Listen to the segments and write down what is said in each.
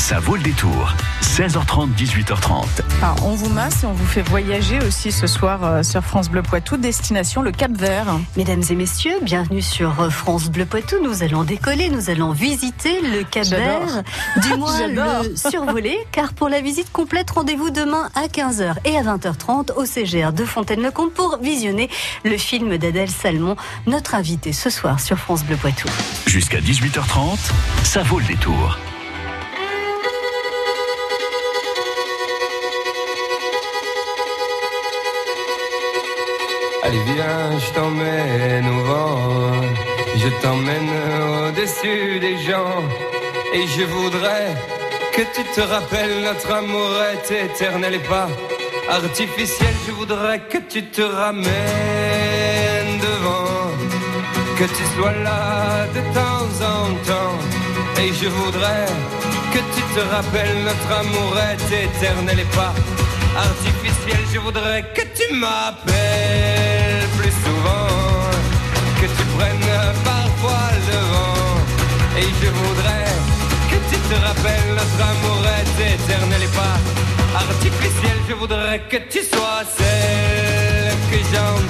Ça vaut le détour. 16h30, 18h30. Alors, on vous masse et on vous fait voyager aussi ce soir euh, sur France Bleu Poitou, destination le Cap Vert. Mesdames et messieurs, bienvenue sur euh, France Bleu Poitou. Nous allons décoller, nous allons visiter le Cap Vert, du moins le survoler, car pour la visite complète, rendez-vous demain à 15h et à 20h30 au CGR de Fontaine-le-Comte pour visionner le film d'Adèle Salmon, notre invité ce soir sur France Bleu Poitou. Jusqu'à 18h30, ça vaut le détour. Allez viens, je t'emmène au vent, je t'emmène au-dessus des gens, et je voudrais que tu te rappelles notre amour est éternel et pas artificiel. Je voudrais que tu te ramènes devant, que tu sois là de temps en temps, et je voudrais que tu te rappelles notre amour est éternel et pas artificiel. Je voudrais que tu m'appelles voudrais que tu sois celle que j'entends.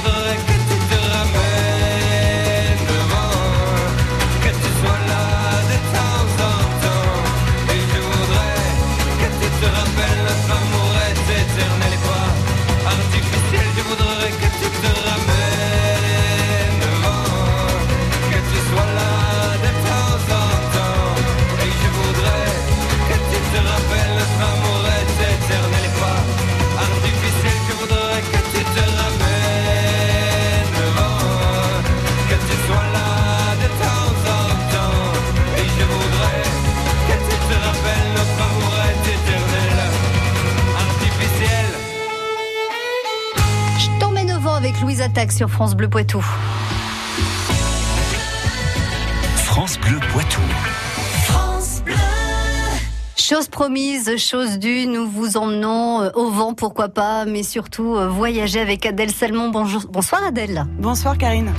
te ramènes devant, que au vent avec Louise Attaque sur France Bleu Poitou. France Bleu Poitou. Chose promise, chose due, nous vous emmenons euh, au vent, pourquoi pas, mais surtout euh, voyager avec Adèle Salmon. Bonjour, bonsoir Adèle. Bonsoir Karine.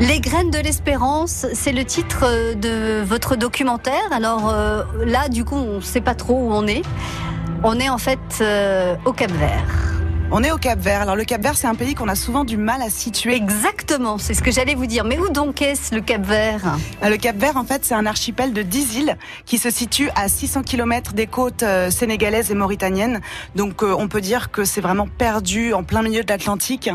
Les graines de l'espérance, c'est le titre euh, de votre documentaire. Alors euh, là, du coup, on ne sait pas trop où on est. On est en fait euh, au Cap Vert. On est au Cap Vert. Alors le Cap Vert, c'est un pays qu'on a souvent du mal à situer. Exactement, c'est ce que j'allais vous dire. Mais où donc est-ce le Cap Vert? Euh, Le Cap Vert, en fait, c'est un archipel de 10 îles qui se situe à 600 km des côtes euh, sénégalaises et mauritaniennes. Donc euh, on peut dire que c'est vraiment perdu en plein milieu de l'Atlantique.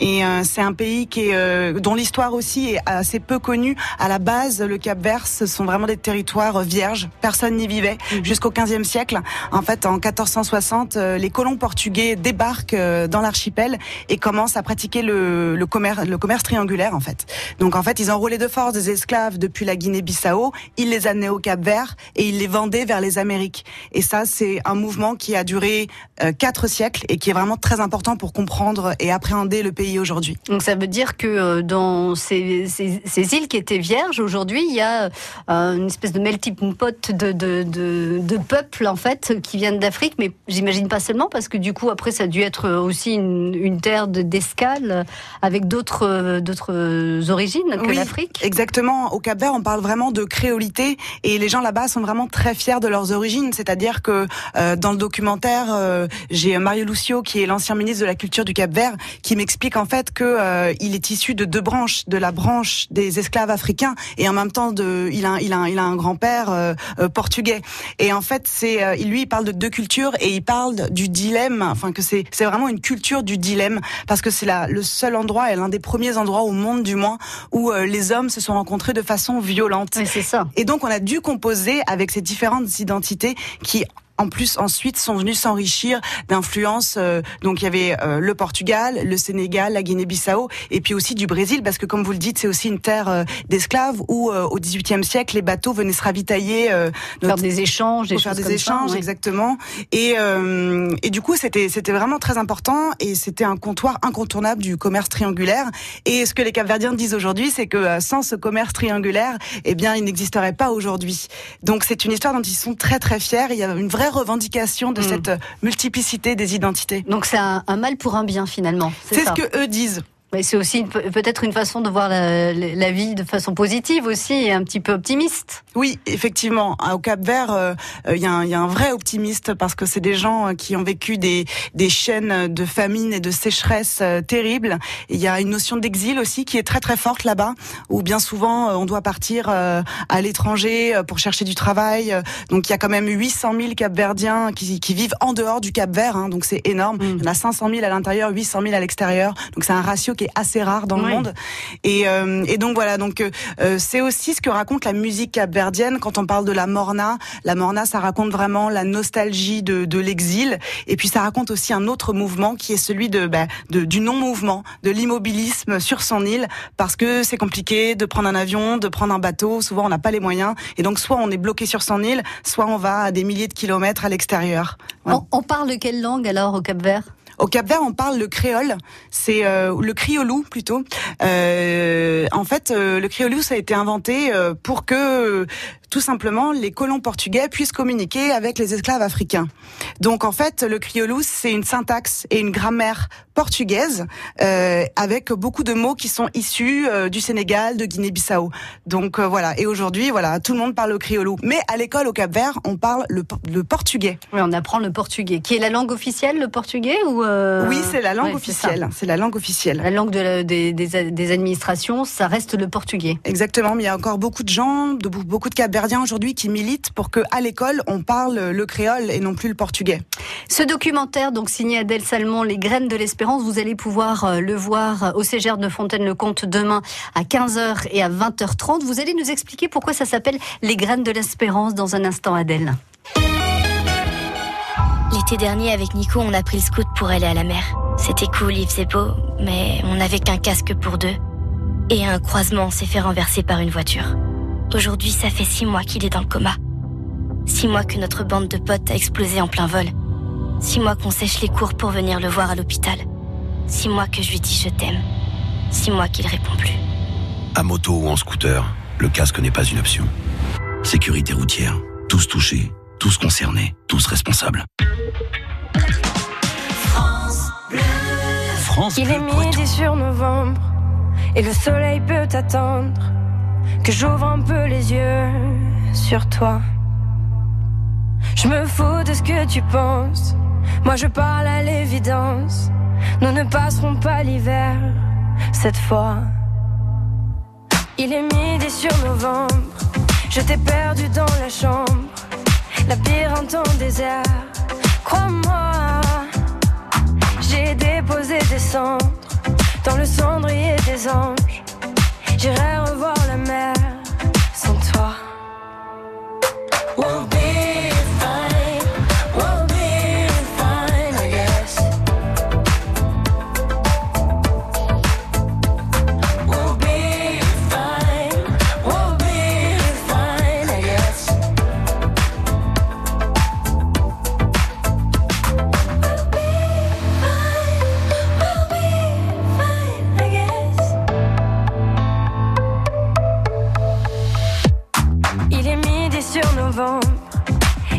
Et c'est un pays qui est, dont l'histoire aussi est assez peu connue. À la base, le Cap Vert, ce sont vraiment des territoires vierges. Personne n'y vivait jusqu'au 15e siècle. En fait, en 1460, euh, les colons portugais débarquent dans l'archipel et commencent à pratiquer le, commerce, triangulaire en fait. Donc en fait, ils enrôlaient de force des esclaves depuis la Guinée-Bissau, ils les amenaient au Cap-Vert et ils les vendaient vers les Amériques. Et ça, c'est un mouvement qui a duré euh, quatre siècles et qui est vraiment très important pour comprendre et appréhender le pays aujourd'hui. Donc ça veut dire que euh, dans ces, îles qui étaient vierges, aujourd'hui, il y a euh, une espèce de melting pot de, de, de, de peuples en fait qui viennent d'Afrique, mais j'imagine pas seulement parce que du coup après ça a dû être aussi une, terre d'escale avec d'autres d'autres origines que l'Afrique. Exactement. Au Cap-Vert, on parle vraiment de créolité et les gens là-bas sont vraiment très fiers de leurs origines. C'est-à-dire que euh, dans le documentaire, euh, j'ai Mario Lucio qui est l'ancien ministre de la Culture du Cap-Vert qui m'explique en fait que euh, il est issu de deux branches, de la branche des esclaves africains et en même temps de, il a il a il a un grand-père portugais. Et en fait, c'est lui il parle de deux cultures et il parle du dilemme, enfin que c'est c'est vraiment une culture du dilemme parce que c'est le seul endroit et l'un des premiers endroits au monde du moins où les hommes se sont rencontrés de façon violente. c'est ça. Et donc on a dû composer avec ces différentes identités qui en plus ensuite sont venus s'enrichir d'influences. Euh, donc il y avait euh, le Portugal, le Sénégal, la Guinée-Bissau, et puis aussi du Brésil, parce que comme vous le dites, c'est aussi une terre euh, d'esclaves où au XVIIIe siècle les bateaux venaient se ravitailler, faire des échanges, des faire des échanges, exactement. Et et du coup c'était c'était vraiment très important et c'était un comptoir incontournable du commerce triangulaire. Et ce que les Capverdiens disent aujourd'hui, c'est que sans ce commerce triangulaire, eh bien il n'existerait pas aujourd'hui. Donc c'est une histoire dont ils sont très très fiers. Il y a une vraie revendication de hmm. cette multiplicité des identités. Donc c'est un, un, mal pour un bien finalement. C'est ce que eux disent. Mais c'est aussi peut-être une façon de voir la, la, vie de façon positive aussi et un petit peu optimiste. Oui, effectivement. Au Cap Vert, euh, il y, y, a un vrai optimiste parce que c'est des gens euh, qui ont vécu des, des chaînes de famine et de sécheresse euh, terribles. Il y a une notion d'exil aussi qui est très très forte là-bas, où bien souvent on doit partir à l'étranger pour chercher du travail. Donc il y a quand même 800 000 Capverdiens qui, qui vivent en dehors du Cap Vert, hein, donc c'est énorme. Mm. Il y en a 500 000 à l'intérieur, 800 000 à l'extérieur. Donc c'est un ratio qui est assez rare dans le monde. Et, euh, et, donc voilà, donc euh, c'est aussi ce que raconte la musique capverdienne quand on parle de la morna. La morna, ça raconte vraiment la nostalgie de, de l'exil. Et puis ça raconte aussi un autre mouvement qui est celui de, bah, de du non-mouvement, de l'immobilisme sur son île, parce que c'est compliqué de prendre un avion, de prendre un bateau. Souvent, on n'a pas les moyens. Et donc, soit on est bloqué sur son île, soit on va à des milliers de kilomètres à l'extérieur. On, on parle quelle langue alors au Cap-Vert? Au Cap-Vert, on parle le créole, c'est euh, le criolou plutôt. Euh, en fait, euh, le criolou ça a été inventé pour que tout simplement les colons portugais puissent communiquer avec les esclaves africains. Donc en fait, le criolou c'est une syntaxe et une grammaire portugaise euh, avec beaucoup de mots qui sont issus euh, du Sénégal, de Guinée-Bissau. Donc euh, voilà. Et aujourd'hui, voilà, tout le monde parle au criolou. Mais à l'école au Cap-Vert, on parle le, le, portugais. Oui, on apprend le portugais, qui est la langue officielle, le portugais ou Oui, c'est la langue officielle. C'est la langue officielle. La langue de des, des, des, administrations, ça reste le portugais. Exactement. Mais il y a encore beaucoup de gens, de, beaucoup de Aujourd'hui qui militent pour que à l'école on parle le créole et non plus le portugais. Ce documentaire, donc signé Adèle Salmon, Les graines de l'espérance vous allez pouvoir euh, le voir au Cégère de Fontaine-le-Comte demain à 15h et à 20h30. Vous allez nous expliquer pourquoi ça s'appelle Les graines de l'espérance dans un instant, Adèle. L'été dernier, avec Nico, on a pris le scout pour aller à la mer. C'était cool, il faisait beau, mais on n'avait qu'un casque pour deux. Et un croisement s'est fait renverser par une voiture. Aujourd'hui, ça fait six mois qu'il est dans le coma. Six mois que notre bande de potes a explosé en plein vol. Six mois qu'on sèche les cours pour venir le voir à l'hôpital. Six mois que je lui dis je t'aime. Six mois qu'il répond plus. À moto ou en scooter, le casque n'est pas une option. Sécurité routière, tous touchés, tous concernés, tous responsables. France France Il est midi sur novembre et le soleil peut attendre que j'ouvre un peu les yeux sur toi. Je me fous de ce que tu penses. Moi je parle à l'évidence. Nous ne passerons pas l'hiver cette fois. Il est midi sur novembre. Je t'ai perdu dans la chambre. Labyrinthe en désert. Crois-moi, j'ai déposé des cendres dans le cendrier des anges.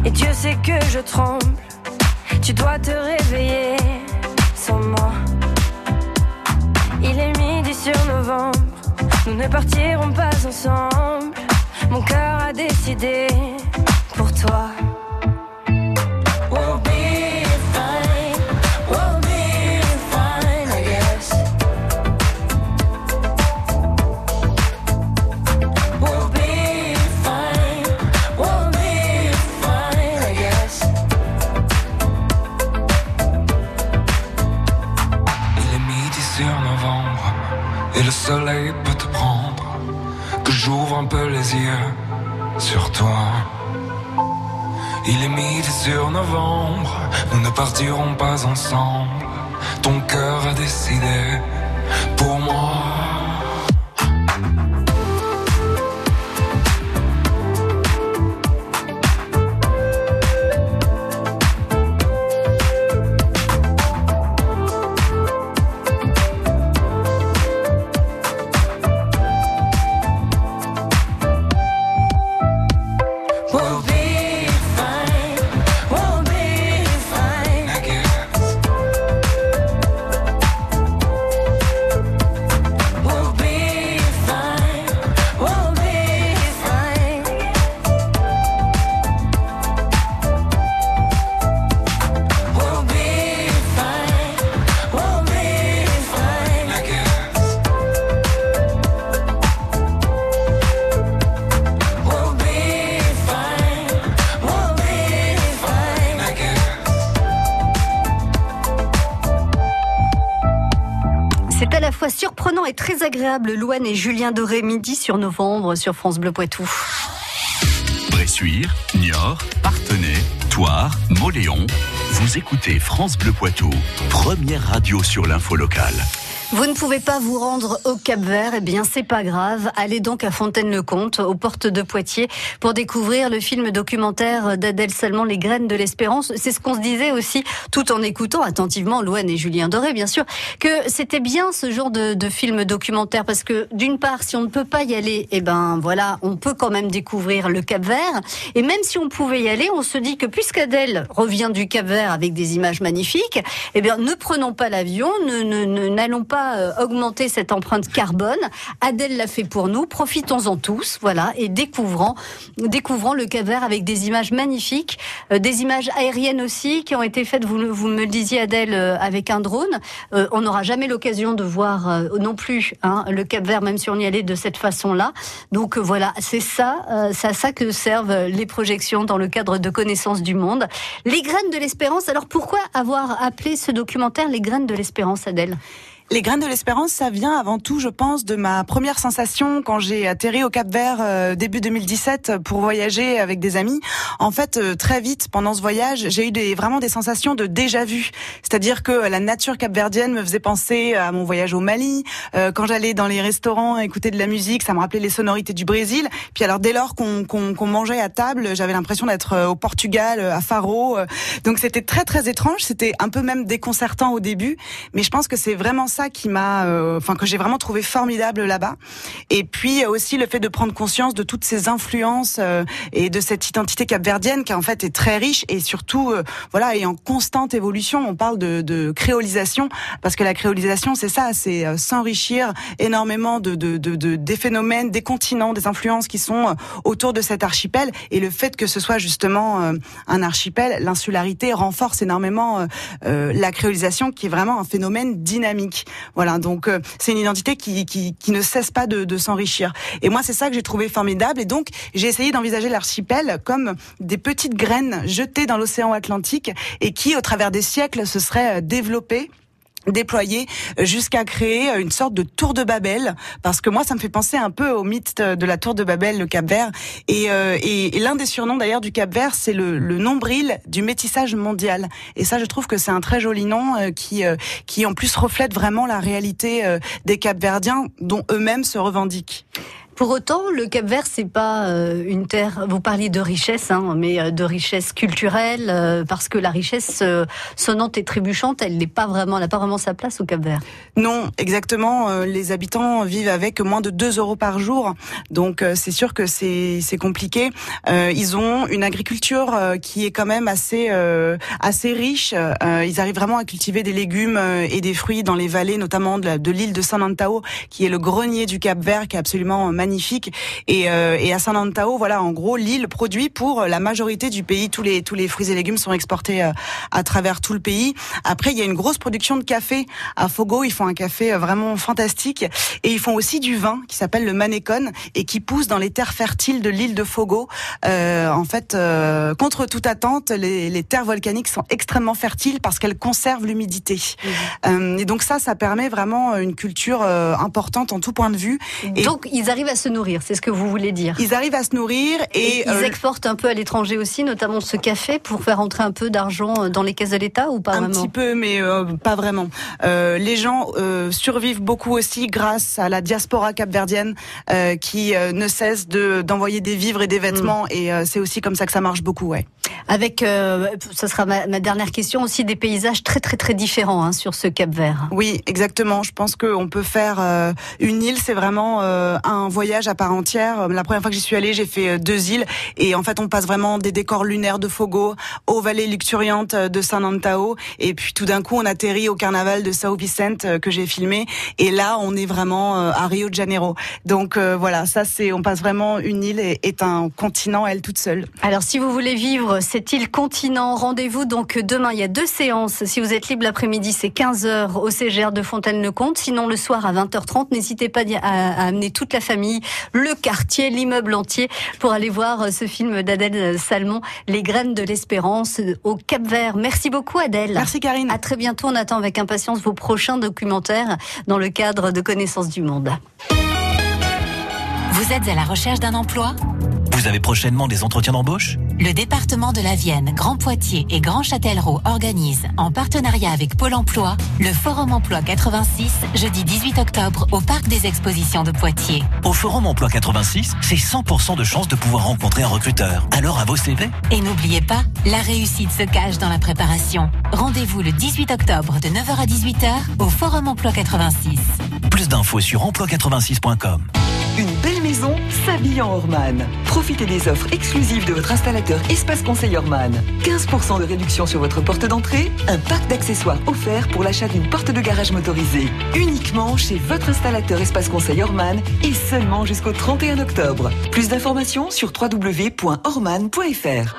Et Dieu sait que je tremble. Tu dois te réveiller sans moi. Il est midi sur novembre, nous ne partirons pas ensemble. Mon cœur a décidé pour toi. Soleil peut te prendre, que j'ouvre un peu les yeux sur toi. Il est midi sur novembre, nous ne partirons pas ensemble. Ton cœur a décidé pour moi. Très agréable, Louane et Julien Doré, midi sur novembre sur France Bleu Poitou. Bressuire, Niort, Partenay, Toire, Moléon. Vous écoutez France Bleu Poitou, première radio sur l'info locale. Vous ne pouvez pas vous rendre au Cap Vert, eh bien c'est pas grave. Allez donc à Fontaine-le-Comte, aux portes de Poitiers, pour découvrir le film documentaire d'Adèle Salmon, Les graines de l'espérance. C'est ce qu'on se disait aussi, tout en écoutant attentivement Louane et Julien Doré, bien sûr, que c'était bien ce genre de, de, film documentaire, parce que d'une part, si on ne peut pas y aller, eh ben voilà, on peut quand même découvrir le Cap Vert. Et même si on pouvait y aller, on se dit que puisqu'Adèle revient du Cap Vert avec des images magnifiques, eh bien ne prenons pas l'avion, ne n'allons pas euh, augmenter cette empreinte carbone. Adèle l'a fait pour nous. Profitons-en tous, voilà, et découvrons, découvrons le Cap avec des images magnifiques, euh, des images aériennes aussi qui ont été faites. Vous, me le disiez, Adèle, euh, avec un drone. on n'aura jamais l'occasion de voir non plus hein, le Cap Vert, même si on y allait de cette façon-là. Donc voilà, c'est ça, c'est à ça que servent les projections dans le cadre de connaissances du monde. Les graines de l'espérance. Alors pourquoi avoir appelé ce documentaire Les graines de l'espérance, Adèle? Les graines de l'espérance, ça vient avant tout, je pense, de ma première sensation quand j'ai atterri au Cap Vert euh, début 2017 pour voyager avec des amis. En fait, euh, très vite pendant ce voyage, j'ai eu des, vraiment des sensations de déjà vu. C'est-à-dire que la nature capverdienne me faisait penser à mon voyage au Mali. Euh, quand j'allais dans les restaurants écouter de la musique, ça me rappelait les sonorités du Brésil. Puis alors dès lors qu'on mangeait à table, j'avais l'impression d'être au Portugal, à Faro. Donc c'était très très étrange. C'était un peu même déconcertant au début, mais je pense que c'est vraiment ça qui m'a, euh, enfin que j'ai vraiment trouvé formidable là-bas. Et puis aussi le fait de prendre conscience de toutes ces influences euh, et de cette identité capverdienne qui en fait est très riche et surtout euh, voilà est en constante évolution. On parle de, de créolisation parce que la créolisation c'est ça, c'est s'enrichir énormément de, de, de, des phénomènes, des continents, des influences qui sont autour de cet archipel et le fait que ce soit justement un archipel, l'insularité renforce énormément la créolisation qui est vraiment un phénomène dynamique. Voilà, donc euh, c'est une identité qui, qui, qui, ne cesse pas de, de s'enrichir. Et moi, c'est ça que j'ai trouvé formidable. Et donc, j'ai essayé d'envisager l'archipel comme des petites graines jetées dans l'océan Atlantique et qui, au travers des siècles, se seraient euh, développées déployé jusqu'à créer une sorte de tour de Babel parce que moi ça me fait penser un peu au mythe de la tour de Babel le Cap Vert et, euh, et, l'un des surnoms d'ailleurs du Cap Vert c'est le, le, nombril du métissage mondial et ça je trouve que c'est un très joli nom euh, qui euh, qui en plus reflète vraiment la réalité des Capverdiens dont eux-mêmes se revendiquent. Pour autant, le Cap Vert, c'est pas euh, une terre. Vous parliez de richesse, hein, mais euh, de richesse culturelle, euh, parce que la richesse sonnante et trébuchante, elle n'est pas vraiment, n'a pas vraiment sa place au Cap Vert. Non, exactement. les habitants vivent avec moins de 2 euros par jour, donc c'est sûr que c'est compliqué. ils ont une agriculture qui est quand même assez assez riche. ils arrivent vraiment à cultiver des légumes et des fruits dans les vallées, notamment de l'île de San Antao, qui est le grenier du Cap Vert, qui est absolument magnifique. Et, euh, et à San Antao, voilà, en gros, l'île produit pour la majorité du pays. Tous les tous les fruits et légumes sont exportés euh, à travers tout le pays. Après, il y a une grosse production de café à Fogo. Ils font un café euh, vraiment fantastique et ils font aussi du vin qui s'appelle le Manécon et qui pousse dans les terres fertiles de l'île de Fogo. Euh, en fait, contre toute attente, les, les, terres volcaniques sont extrêmement fertiles parce qu'elles conservent l'humidité. Mmh. et donc ça, ça permet vraiment une culture importante en tout point de vue. Et donc ils arrivent à se nourrir, c'est ce que vous voulez dire. Ils arrivent à se nourrir et, ils euh, exportent un peu à l'étranger aussi, notamment ce café pour faire entrer un peu d'argent dans les caisses de l'État ou pas un vraiment Un petit peu, mais euh, pas vraiment. Euh, les gens survivent beaucoup aussi grâce à la diaspora capverdienne qui ne cesse de d'envoyer des vivres et des vêtements mm. et c'est aussi comme ça que ça marche beaucoup, ouais. Avec, ça sera ma, dernière question aussi, des paysages très très très différents hein, sur ce Cap Vert. Oui, exactement. Je pense qu'on peut faire une île, c'est vraiment un voyage voyage à part entière. La première fois que j'y suis allée, j'ai fait euh, deux îles et en fait, on passe vraiment des décors lunaires de Fogo aux vallées luxuriantes euh, de San Antao et puis tout d'un coup, on atterrit au carnaval de Sao Vicente euh, que j'ai filmé et là, on est vraiment à Rio de Janeiro. Donc voilà, ça c'est, on passe vraiment une île et est un continent elle toute seule. Alors si vous voulez vivre cette île continent, rendez-vous donc demain. Il y a deux séances. Si vous êtes libre l'après-midi, c'est 15 h au CGR de Fontaine-le-Comte. Sinon le soir à 20h30, n'hésitez pas à amener toute la famille le quartier, l'immeuble entier pour aller voir euh, ce film d'Adèle Salmon, Les graines de l'espérance euh, au Cap Vert. Merci beaucoup Adèle. Merci Karine. À très bientôt. On attend avec impatience vos prochains documentaires dans le cadre de Connaissance du Monde. Vous êtes à la recherche d'un emploi? Vous avez prochainement des entretiens d'embauche? Le département de la Vienne, Grand Poitiers et Grand Châtellerault organisent, en partenariat avec Pôle emploi, le Forum Emploi 86, jeudi 18 octobre, au Parc des Expositions de Poitiers. Au Forum Emploi 86, c'est 100% de chance de pouvoir rencontrer un recruteur. Alors à vos CV Et n'oubliez pas, la réussite se cache dans la préparation. Rendez-vous le 18 octobre de 9h à 18h au Forum Emploi 86. Plus d'infos sur emploi86.com. Une belle maison s'habille en Orman. Profitez des offres exclusives de votre installateur Espace Conseil Orman. 15% de réduction sur votre porte d'entrée, un pack d'accessoires offert pour l'achat d'une porte de garage motorisée. Uniquement chez votre installateur Espace Conseil Orman et seulement jusqu'au 31 octobre. Plus d'informations sur www.orman.fr.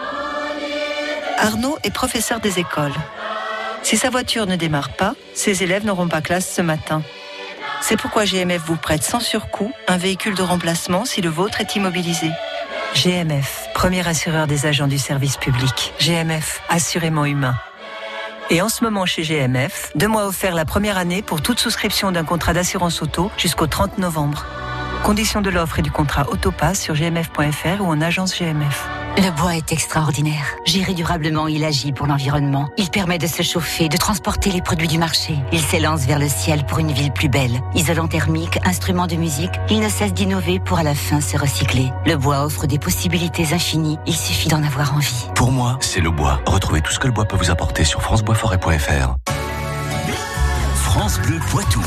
Arnaud est professeur des écoles. Si sa voiture ne démarre pas, ses élèves n'auront pas classe ce matin. C'est pourquoi GMF vous prête sans surcoût un véhicule de remplacement si le vôtre est immobilisé. GMF, premier assureur des agents du service public. GMF, assurément humain. Et en ce moment chez GMF, deux mois offerts la première année pour toute souscription d'un contrat d'assurance auto jusqu'au 30 novembre. Conditions de l'offre et du contrat Autopass sur gmf.fr ou en agence GMF. Le bois est extraordinaire. Géré durablement, il agit pour l'environnement. Il permet de se chauffer, de transporter les produits du marché. Il s'élance vers le ciel pour une ville plus belle. Isolant thermique, instrument de musique, il ne cesse d'innover pour à la fin se recycler. Le bois offre des possibilités infinies. Il suffit d'en avoir envie. Pour moi, c'est le bois. Retrouvez tout ce que le bois peut vous apporter sur franceboisforêt.fr. France Bleu Poitou.